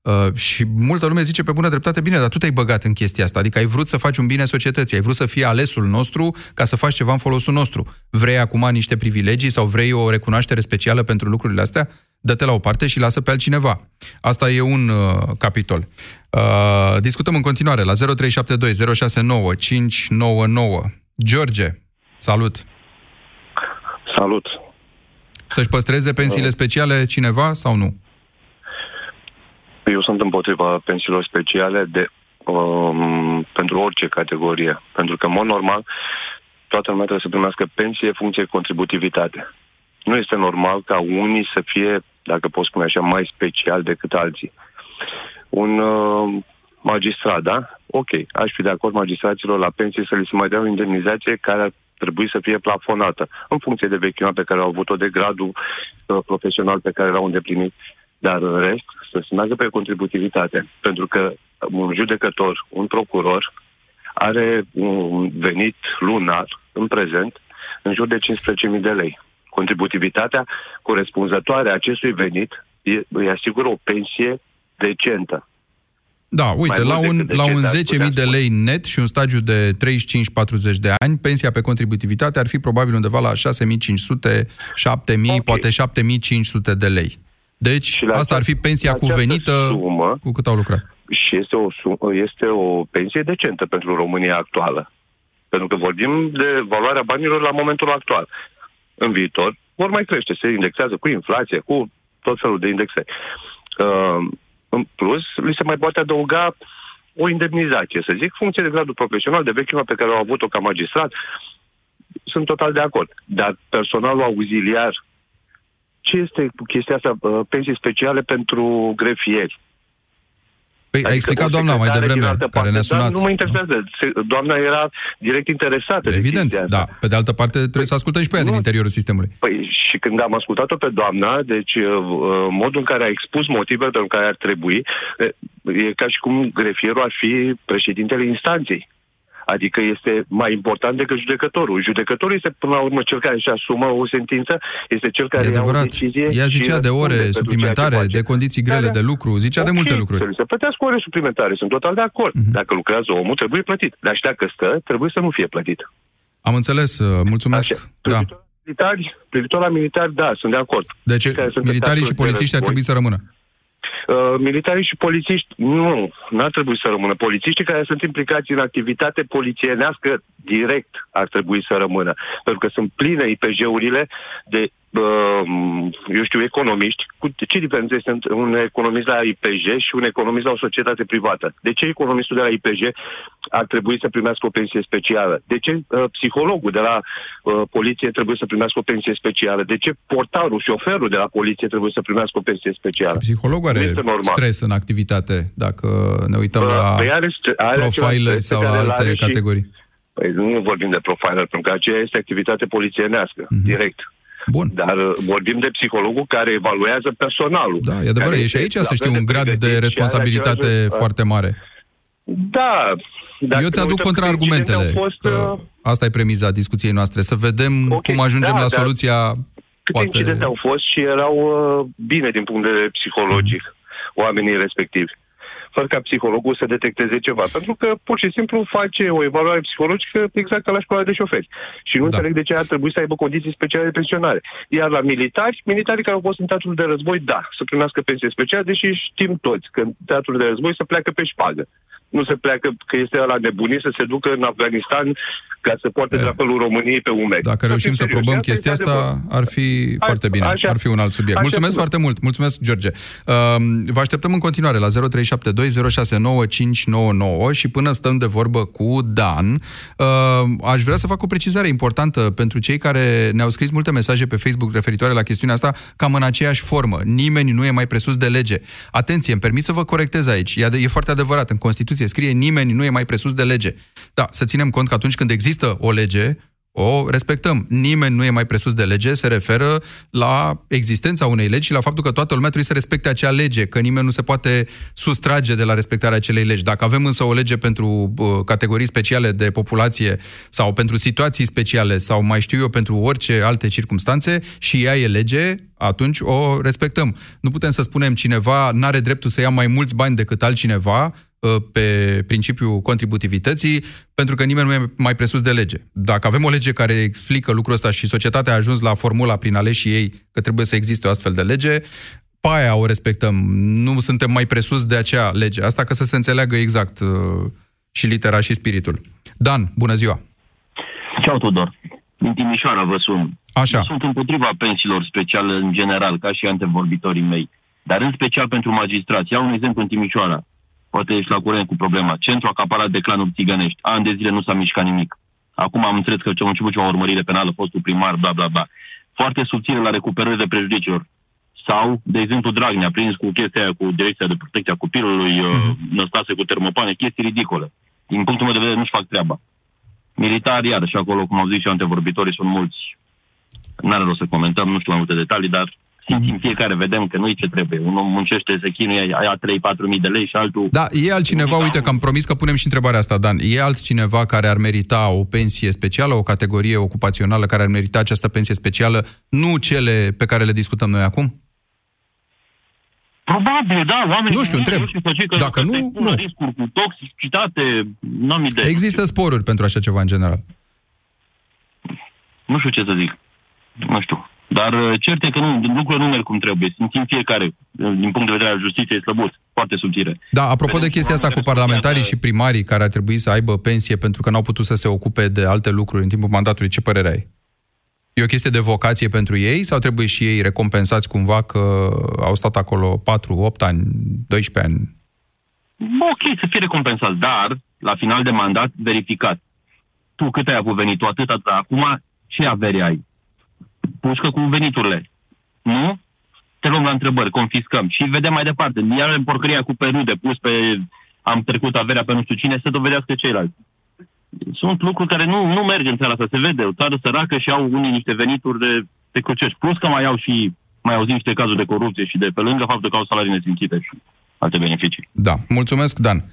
Uh, și multă lume zice pe bună dreptate, bine, dar tu te-ai băgat în chestia asta, adică ai vrut să faci un bine societății, ai vrut să fii alesul nostru ca să faci ceva în folosul nostru. Vrei acum niște privilegii sau vrei o recunoaștere specială pentru lucrurile astea? dă-te la o parte și lasă pe altcineva. Asta e un uh, capitol. Uh, discutăm în continuare la 0372 069 599. George, salut! Salut! Să-și păstreze pensiile speciale cineva sau nu? Eu sunt împotriva pensiilor speciale de, um, pentru orice categorie. Pentru că, în mod normal, toată lumea trebuie să primească pensie funcție contributivitate. Nu este normal ca unii să fie, dacă pot spune așa, mai special decât alții. Un uh, magistrat, da? Ok, aș fi de acord magistraților la pensie să li se mai dea o indemnizație care ar trebui să fie plafonată, în funcție de vechimea pe care au avut-o, de gradul uh, profesional pe care l-au îndeplinit. Dar în rest, să se meargă pe contributivitate. Pentru că un judecător, un procuror, are un venit lunar, în prezent, în jur de 15.000 de lei. Contributivitatea corespunzătoare acestui venit îi asigură o pensie decentă. Da, uite, la un, la un 10.000 de lei net și un stagiu de 35-40 de ani, pensia pe contributivitate ar fi probabil undeva la 6.500, 7.000, okay. poate 7.500 de lei. Deci, asta ar fi pensia cuvenită sumă, cu cât au lucrat. Și este o, sumă, este o pensie decentă pentru România actuală. Pentru că vorbim de valoarea banilor la momentul actual. În viitor vor mai crește, se indexează cu inflație, cu tot felul de indexe. Uh, în plus, li se mai poate adăuga o indemnizație, să zic, funcție de gradul profesional, de vechima pe care au avut-o ca magistrat. Sunt total de acord. Dar personalul auxiliar, ce este chestia asta, uh, pensii speciale pentru grefieri? Păi adică a explicat doamna mai devreme, care ne-a sunat. Nu mă interesează. Doamna era direct interesată Evident, de da. Pe de altă parte, trebuie să ascultăm și pe ea nu. din interiorul sistemului. Păi și când am ascultat-o pe doamna, deci uh, uh, modul în care a expus motivele pentru care ar trebui, e ca și cum grefierul ar fi președintele instanței. Adică este mai important decât judecătorul. Judecătorul este, până la urmă, cel care își asumă o sentință, este cel care ia o decizie. Ea zicea de ore suplimentare, de condiții grele da, da. de lucru, zicea okay, de multe lucruri. Trebuie să plătească ore suplimentare, sunt total de acord. Mm-hmm. Dacă lucrează omul, trebuie plătit. Dar și dacă stă, trebuie să nu fie plătit. Am înțeles, uh, mulțumesc. Așa. Da. Militari, privitor la militari, da, sunt de acord. Deci militarii și polițiștii ar trebui să rămână. Uh, militarii și polițiști, nu, nu ar trebui să rămână. Polițiștii care sunt implicați în activitate polițienească direct ar trebui să rămână. Pentru că sunt pline IPJ-urile de uh, eu știu, economiști. Cu ce diferență este un economist la IPJ și un economist la o societate privată? De ce economistul de la IPJ ar trebui să primească o pensie specială? De ce uh, psihologul de la uh, poliție trebuie să primească o pensie specială? De ce portarul, șoferul de la poliție trebuie să primească o pensie specială? Și psihologul are stres în activitate, dacă ne uităm uh, la păi are, are profileri sau la alte categorii. Și, păi nu vorbim de profiler, pentru că aceea este activitate polițienească, uh-huh. direct. Bun. Dar uh, vorbim de psihologul care evaluează personalul. Da, e adevărat. E și aici, să știu, un grad de responsabilitate același... foarte mare. Da. Eu ți-aduc contraargumentele. Fost, că uh, asta e premiza discuției noastre. Să vedem okay, cum ajungem da, la soluția... Câte poate... incidente au fost și erau uh, bine din punct de vedere psihologic mm. oamenii respectivi fără ca psihologul să detecteze ceva. Pentru că pur și simplu face o evaluare psihologică exact ca la școala de șoferi. Și nu da. înțeleg de ce ar trebui să aibă condiții speciale de pensionare. Iar la militari, militarii care au fost în teatrul de război, da, să primească pensie specială, deși știm toți că în teatrul de război se pleacă pe șpagă nu se pleacă, că este la nebunii să se ducă în Afganistan ca să poarte e. drapelul României pe umeri. Dacă reușim să probăm chestia asta, ar fi a, foarte bine. Așa, ar fi un alt subiect. Așa, Mulțumesc așa. foarte mult. Mulțumesc, George. Uh, vă așteptăm în continuare la 0372069599 și până stăm de vorbă cu Dan, uh, aș vrea să fac o precizare importantă pentru cei care ne-au scris multe mesaje pe Facebook referitoare la chestiunea asta, cam în aceeași formă. Nimeni nu e mai presus de lege. Atenție, îmi permit să vă corectez aici. E, e foarte adevărat. În Constituție Constituție scrie nimeni nu e mai presus de lege. Da, să ținem cont că atunci când există o lege, o respectăm. Nimeni nu e mai presus de lege, se referă la existența unei legi și la faptul că toată lumea trebuie să respecte acea lege, că nimeni nu se poate sustrage de la respectarea acelei legi. Dacă avem însă o lege pentru uh, categorii speciale de populație sau pentru situații speciale sau mai știu eu pentru orice alte circunstanțe și ea e lege, atunci o respectăm. Nu putem să spunem cineva n-are dreptul să ia mai mulți bani decât altcineva uh, pe principiul contributivității, pentru că nimeni nu e mai presus de lege. Dacă avem o lege care explică lucrul ăsta și societatea a ajuns la formula prin aleșii ei că trebuie să existe o astfel de lege, pe aia o respectăm. Nu suntem mai presus de acea lege. Asta ca să se înțeleagă exact uh, și litera și spiritul. Dan, bună ziua! Ceau, Tudor. Din Timișoara vă sun. Așa. Sunt împotriva pensiilor speciale în general, ca și antevorbitorii mei. Dar în special pentru magistrați. Iau un exemplu în Timișoara. Poate ești la curent cu problema. Centru acaparat de clanuri țigănești. Ani de zile nu s-a mișcat nimic. Acum am înțeles că ce-au început ceva urmărire penală, fostul primar, bla bla bla. Foarte subțire la recuperările prejudiciilor. Sau, de exemplu, Dragnea, prins cu chestia aia cu Direcția de Protecție a Copilului, uh-huh. năstase cu termopane, chestii ridicole. Din punctul meu de vedere, nu-și fac treaba. Militari, iar și acolo, cum au zis și antevorbitorii, sunt mulți. N-are rost să comentăm, nu știu mai multe detalii, dar simțim fiecare, vedem că nu e ce trebuie. Un om muncește, se chinuie, ia 3-4 mii de lei și altul... Da, e altcineva, uite că am promis că punem și întrebarea asta, Dan. E altcineva care ar merita o pensie specială, o categorie ocupațională care ar merita această pensie specială, nu cele pe care le discutăm noi acum? Probabil, da, oamenii... Nu știu, întreb. Dacă nu, nu. Riscuri cu toxicitate, n-am idee. Există sporuri pentru așa ceva în general. Nu știu ce să zic. Nu știu. Dar uh, cert e că nu, lucrurile nu merg cum trebuie. Simțim fiecare, uh, din punct de vedere al justiției, slăbut, foarte subțire. Da, apropo de chestia asta cu parlamentarii și primarii care ar trebui să aibă pensie pentru că n-au putut să se ocupe de alte lucruri în timpul mandatului, ce părere ai? E o chestie de vocație pentru ei sau trebuie și ei recompensați cumva că au stat acolo 4, 8 ani, 12 ani? Ok, să fie recompensat, dar la final de mandat verificat. Tu cât ai avut venit, tu atât, atât. Acum ce avere ai? Pușcă cu veniturile. Nu? Te luăm la întrebări, confiscăm și vedem mai departe. Iar porcăria cu Peru de pus pe am trecut averea pe nu știu cine, să dovedească ceilalți sunt lucruri care nu, nu merg în țara asta. Se vede, o țară săracă și au unii niște venituri de, de crucești. Plus că mai au și mai auzim niște cazuri de corupție și de pe lângă faptul că au salarii nesimțite și alte beneficii. Da, mulțumesc, Dan.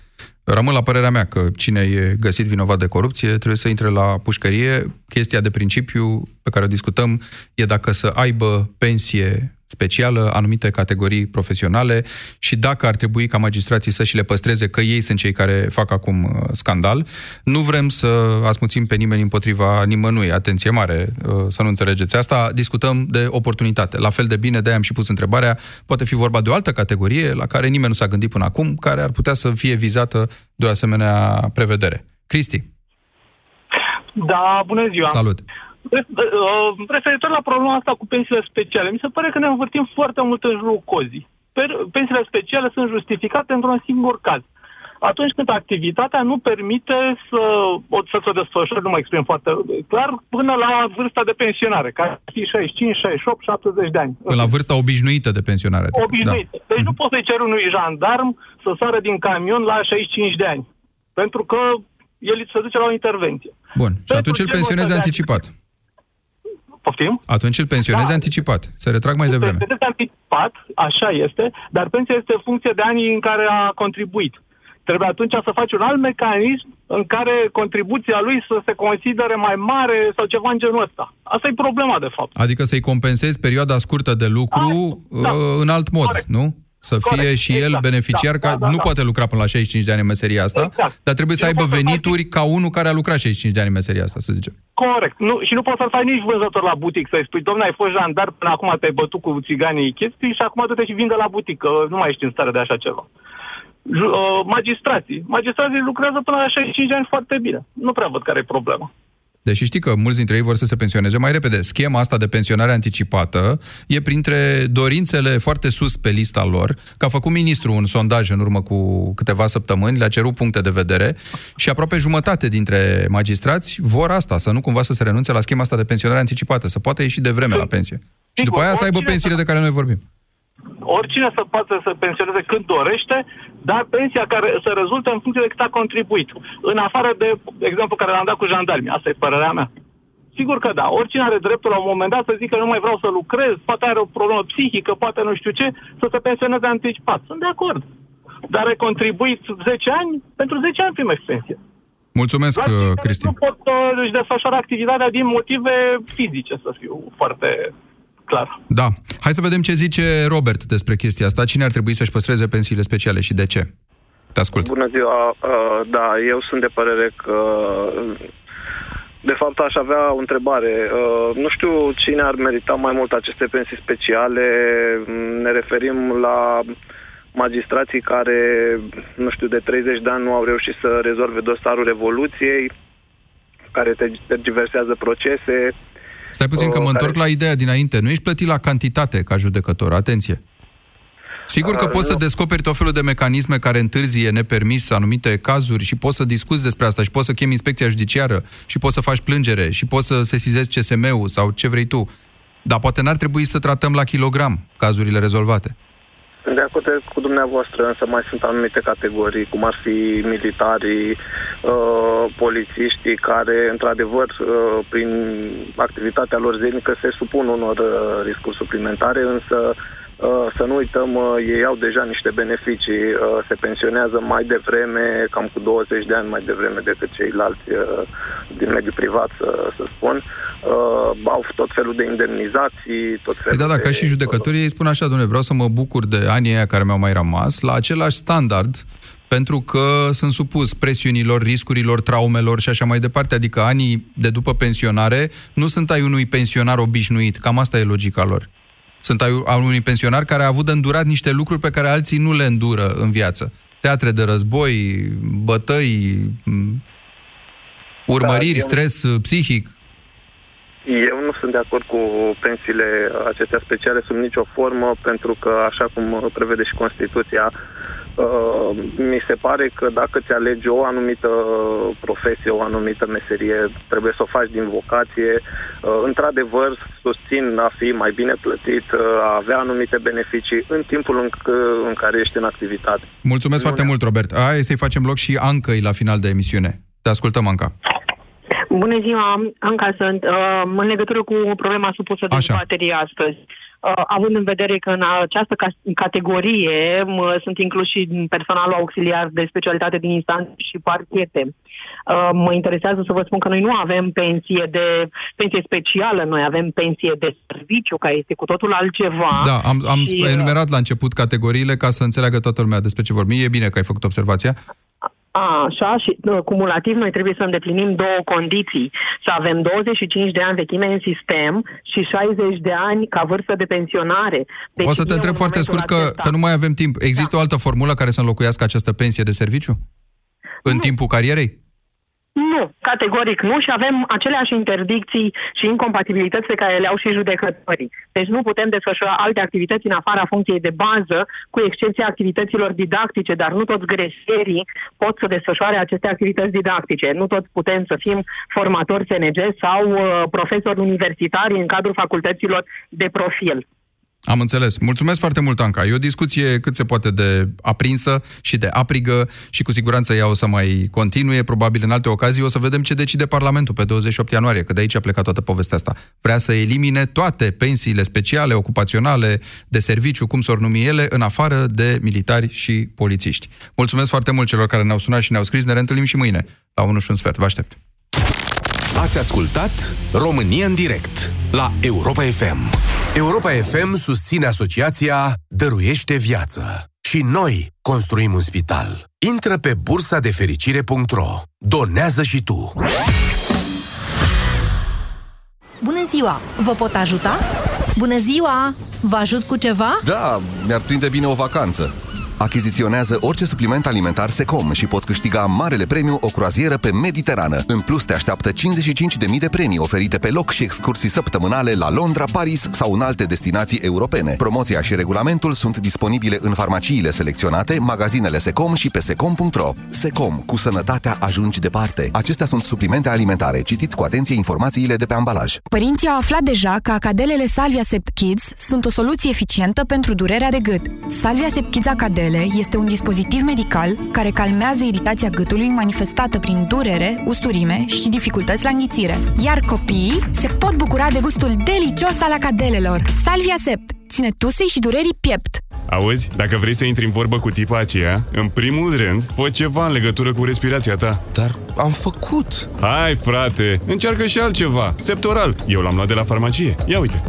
Rămân la părerea mea că cine e găsit vinovat de corupție trebuie să intre la pușcărie. Chestia de principiu pe care o discutăm e dacă să aibă pensie specială anumite categorii profesionale și dacă ar trebui ca magistrații să și le păstreze că ei sunt cei care fac acum uh, scandal. Nu vrem să asmuțim pe nimeni împotriva nimănui. Atenție mare, uh, să nu înțelegeți asta. Discutăm de oportunitate. La fel de bine, de am și pus întrebarea, poate fi vorba de o altă categorie la care nimeni nu s-a gândit până acum, care ar putea să fie vizată de o asemenea prevedere. Cristi. Da, bună ziua! Salut! Uh, referitor la problema asta cu pensiile speciale, mi se pare că ne învârtim foarte mult în jurul cozii. Pensiile speciale sunt justificate într-un singur caz. Atunci când activitatea nu permite să, să se desfășoare, nu mă exprim foarte clar, până la vârsta de pensionare, ca să fie 65, 68, 70 de ani. Până la vârsta obișnuită de pensionare. Obișnuită. Da. Deci mm-hmm. nu poți să-i ceri unui jandarm să sară din camion la 65 de ani. Pentru că el se duce la o intervenție. Bun. Și Pentru atunci îl pensionezi anticipat. Poftim? Atunci îl pensionezi da. anticipat. Se retrag mai devreme. Pensionezi anticipat, așa este, dar pensia este funcție de anii în care a contribuit. Trebuie atunci să faci un alt mecanism în care contribuția lui să se considere mai mare sau ceva în genul ăsta. Asta e problema, de fapt. Adică să-i compensezi perioada scurtă de lucru a, da. Uh, în alt mod, Corect. nu? Să fie Corect, și el exact, beneficiar, da, că da, da, nu da. poate lucra până la 65 de ani în meseria asta, exact. dar trebuie să aibă venituri ca unul care a lucrat 65 de ani în meseria asta, să zicem. Corect. Nu, și nu poți să-l faci nici vânzător la butic, să-i spui, domnule, ai fost jandar, până acum te-ai bătut cu țiganii chestii și acum du-te și vinde la butică, nu mai ești în stare de așa ceva. Uh, magistrații. Magistrații lucrează până la 65 de ani foarte bine. Nu prea văd care e problema. Deși știi că mulți dintre ei vor să se pensioneze mai repede. Schema asta de pensionare anticipată e printre dorințele foarte sus pe lista lor, că a făcut ministru un sondaj în urmă cu câteva săptămâni, le-a cerut puncte de vedere și aproape jumătate dintre magistrați vor asta, să nu cumva să se renunțe la schema asta de pensionare anticipată, să poată ieși de vreme la pensie. Și după aia să aibă pensiile de care noi vorbim oricine să poată să pensioneze când dorește, dar pensia care să rezulte în funcție de cât a contribuit. În afară de exemplu care l-am dat cu jandarmi. Asta e părerea mea. Sigur că da. Oricine are dreptul la un moment dat să zică nu mai vreau să lucrez, poate are o problemă psihică, poate nu știu ce, să se pensioneze anticipat. Sunt de acord. Dar ai contribuit 10 ani, pentru 10 ani primești pensie. Mulțumesc, Cristi. Nu pot uh, își desfășura activitatea din motive fizice, să fiu foarte clar. Da. Hai să vedem ce zice Robert despre chestia asta. Cine ar trebui să-și păstreze pensiile speciale și de ce? Te ascult. Bună ziua. Uh, da, eu sunt de părere că de fapt, aș avea o întrebare. Uh, nu știu cine ar merita mai mult aceste pensii speciale. Ne referim la magistrații care, nu știu, de 30 de ani nu au reușit să rezolve dosarul Revoluției, care tergiversează procese. Stai puțin că mă care... întorc la ideea dinainte. Nu ești plătit la cantitate ca judecător, atenție. Sigur că Uh, poți să nu. descoperi tot felul de mecanisme care întârzie nepermis anumite cazuri și poți să discuți despre asta și poți să chemi inspecția judiciară și poți să faci plângere și poți să sesizezi CSM-ul sau ce vrei tu. Dar poate n-ar trebui să tratăm la kilogram cazurile rezolvate. Sunt de acord cu dumneavoastră, însă mai sunt anumite categorii, cum ar fi militarii, uh, polițiștii, care, într-adevăr, uh, prin activitatea lor zilnică se supun unor uh, riscuri suplimentare, însă uh, să nu uităm, uh, ei au deja niște beneficii, uh, se pensionează mai devreme, cam cu 20 de ani mai devreme decât ceilalți uh, din mediul privat, să, să spun. Uh, au tot felul de indemnizații, tot felul Păi da, da, de... ca și judecătorii ei spun așa, domnule, vreau să mă bucur de anii aia care mi-au mai rămas la același standard pentru că sunt supus presiunilor, riscurilor, traumelor și așa mai departe. Adică anii de după pensionare nu sunt ai unui pensionar obișnuit. Cam asta e logica lor. Sunt ai ai unui pensionar care a avut de îndurat niște lucruri pe care alții nu le îndură în viață. Teatre de război, bătăi, m, urmăriri, eu- stres uh, psihic. Eu nu sunt de acord cu pensiile acestea speciale sub nicio formă, pentru că, așa cum prevede și Constituția, uh, mi se pare că dacă ți alegi o anumită profesie, o anumită meserie, trebuie să o faci din vocație. Uh, Într-adevăr, susțin a fi mai bine plătit, uh, a avea anumite beneficii în timpul în, c- în care ești în activitate. Mulțumesc foarte mult, Robert. Hai să-i facem loc și Ancăi la final de emisiune. Te ascultăm, Anca. Bună ziua, Anca sunt. Uh, în legătură cu problema supusă de dezbaterii astăzi, uh, având în vedere că în această ca- categorie mă, sunt inclus și personalul auxiliar de specialitate din instanțe și parchete, uh, mă interesează să vă spun că noi nu avem pensie de pensie specială, noi avem pensie de serviciu, care este cu totul altceva. Da, am, am și, uh, enumerat la început categoriile ca să înțeleagă toată lumea despre ce vorbim. E bine că ai făcut observația. A, așa, și uh, cumulativ noi trebuie să îndeplinim două condiții. Să avem 25 de ani vechime în sistem și 60 de ani ca vârstă de pensionare. Deci o să te eu, întreb în foarte momentul scurt că, acesta- că nu mai avem timp. Există o altă formulă care să înlocuiască această pensie de serviciu? În timpul carierei? Nu, categoric nu și avem aceleași interdicții și incompatibilități pe care le au și judecătorii. Deci nu putem desfășura alte activități în afara funcției de bază, cu excepția activităților didactice, dar nu toți greșerii pot să desfășoare aceste activități didactice. Nu toți putem să fim formatori SNG sau uh, profesori universitari în cadrul facultăților de profil. Am înțeles. Mulțumesc foarte mult, Anca. E o discuție cât se poate de aprinsă și de aprigă și cu siguranță ea o să mai continue, probabil în alte ocazii. O să vedem ce decide Parlamentul pe 28 ianuarie, că de aici a plecat toată povestea asta. Vrea să elimine toate pensiile speciale, ocupaționale, de serviciu, cum s-or numi ele, în afară de militari și polițiști. Mulțumesc foarte mult celor care ne-au sunat și ne-au scris. Ne reîntâlnim și mâine, la 1 și un sfert. Vă aștept. Ați ascultat România în direct la Europa FM. Europa FM susține asociația Dăruiește Viață. Și noi construim un spital. Intră pe bursa de fericire.ro. Donează și tu. Bună ziua! Vă pot ajuta? Bună ziua! Vă ajut cu ceva? Da, mi-ar prinde bine o vacanță. Achiziționează orice supliment alimentar Secom și poți câștiga marele premiu o croazieră pe Mediterană. În plus, te așteaptă 55.000 de premii oferite pe loc și excursii săptămânale la Londra, Paris sau în alte destinații europene. Promoția și regulamentul sunt disponibile în farmaciile selecționate, magazinele Secom și pe secom.ro. Secom, cu sănătatea ajungi departe. Acestea sunt suplimente alimentare. Citiți cu atenție informațiile de pe ambalaj. Părinții au aflat deja că acadelele Salvia Sept Kids sunt o soluție eficientă pentru durerea de gât. Salvia Sept Kids Acadele este un dispozitiv medical care calmează iritația gâtului manifestată prin durere, usturime și dificultăți la înghițire. Iar copiii se pot bucura de gustul delicios al acadelelor. Salvia Sept ține tusei și durerii piept. Auzi, dacă vrei să intri în vorbă cu tipa aceea, în primul rând, fă ceva în legătură cu respirația ta. Dar am făcut. Hai, frate, încearcă și altceva. Septoral. Eu l-am luat de la farmacie. Ia uite.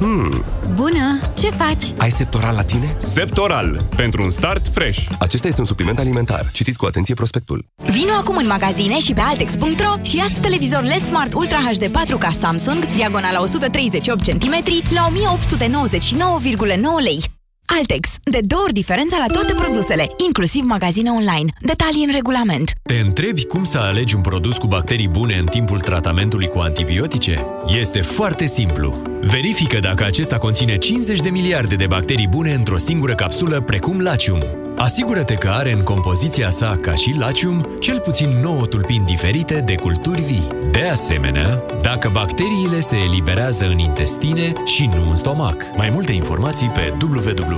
Hmm. Bună! Ce faci? Ai Septoral la tine? Septoral. Pentru un start fresh. Acesta este un supliment alimentar. Citiți cu atenție prospectul. Vino acum în magazine și pe Altex.ro și ia televizor LED Smart Ultra HD 4K Samsung, diagonala 138 cm, la 1899,9 lei. Altex. De două ori diferența la toate produsele, inclusiv magazine online. Detalii în regulament. Te întrebi cum să alegi un produs cu bacterii bune în timpul tratamentului cu antibiotice? Este foarte simplu. Verifică dacă acesta conține 50 de miliarde de bacterii bune într-o singură capsulă, precum Lacium. Asigură-te că are în compoziția sa, ca și Lacium, cel puțin 9 tulpini diferite de culturi vii. De asemenea, dacă bacteriile se eliberează în intestine și nu în stomac. Mai multe informații pe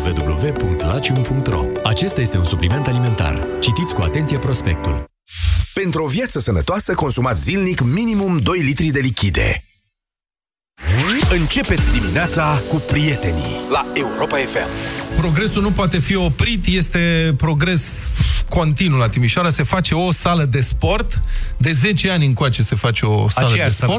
www.lacium.ro Acesta este un supliment alimentar. Citiți cu atenție prospectul. Pentru o viață sănătoasă, consumați zilnic minimum 2 litri de lichide. Începeți dimineața cu prietenii la Europa FM. Progresul nu poate fi oprit, este progres continuu la Timișoara. Se face o sală de sport. De 10 ani încoace se face o sală Aceeași de sport. sală de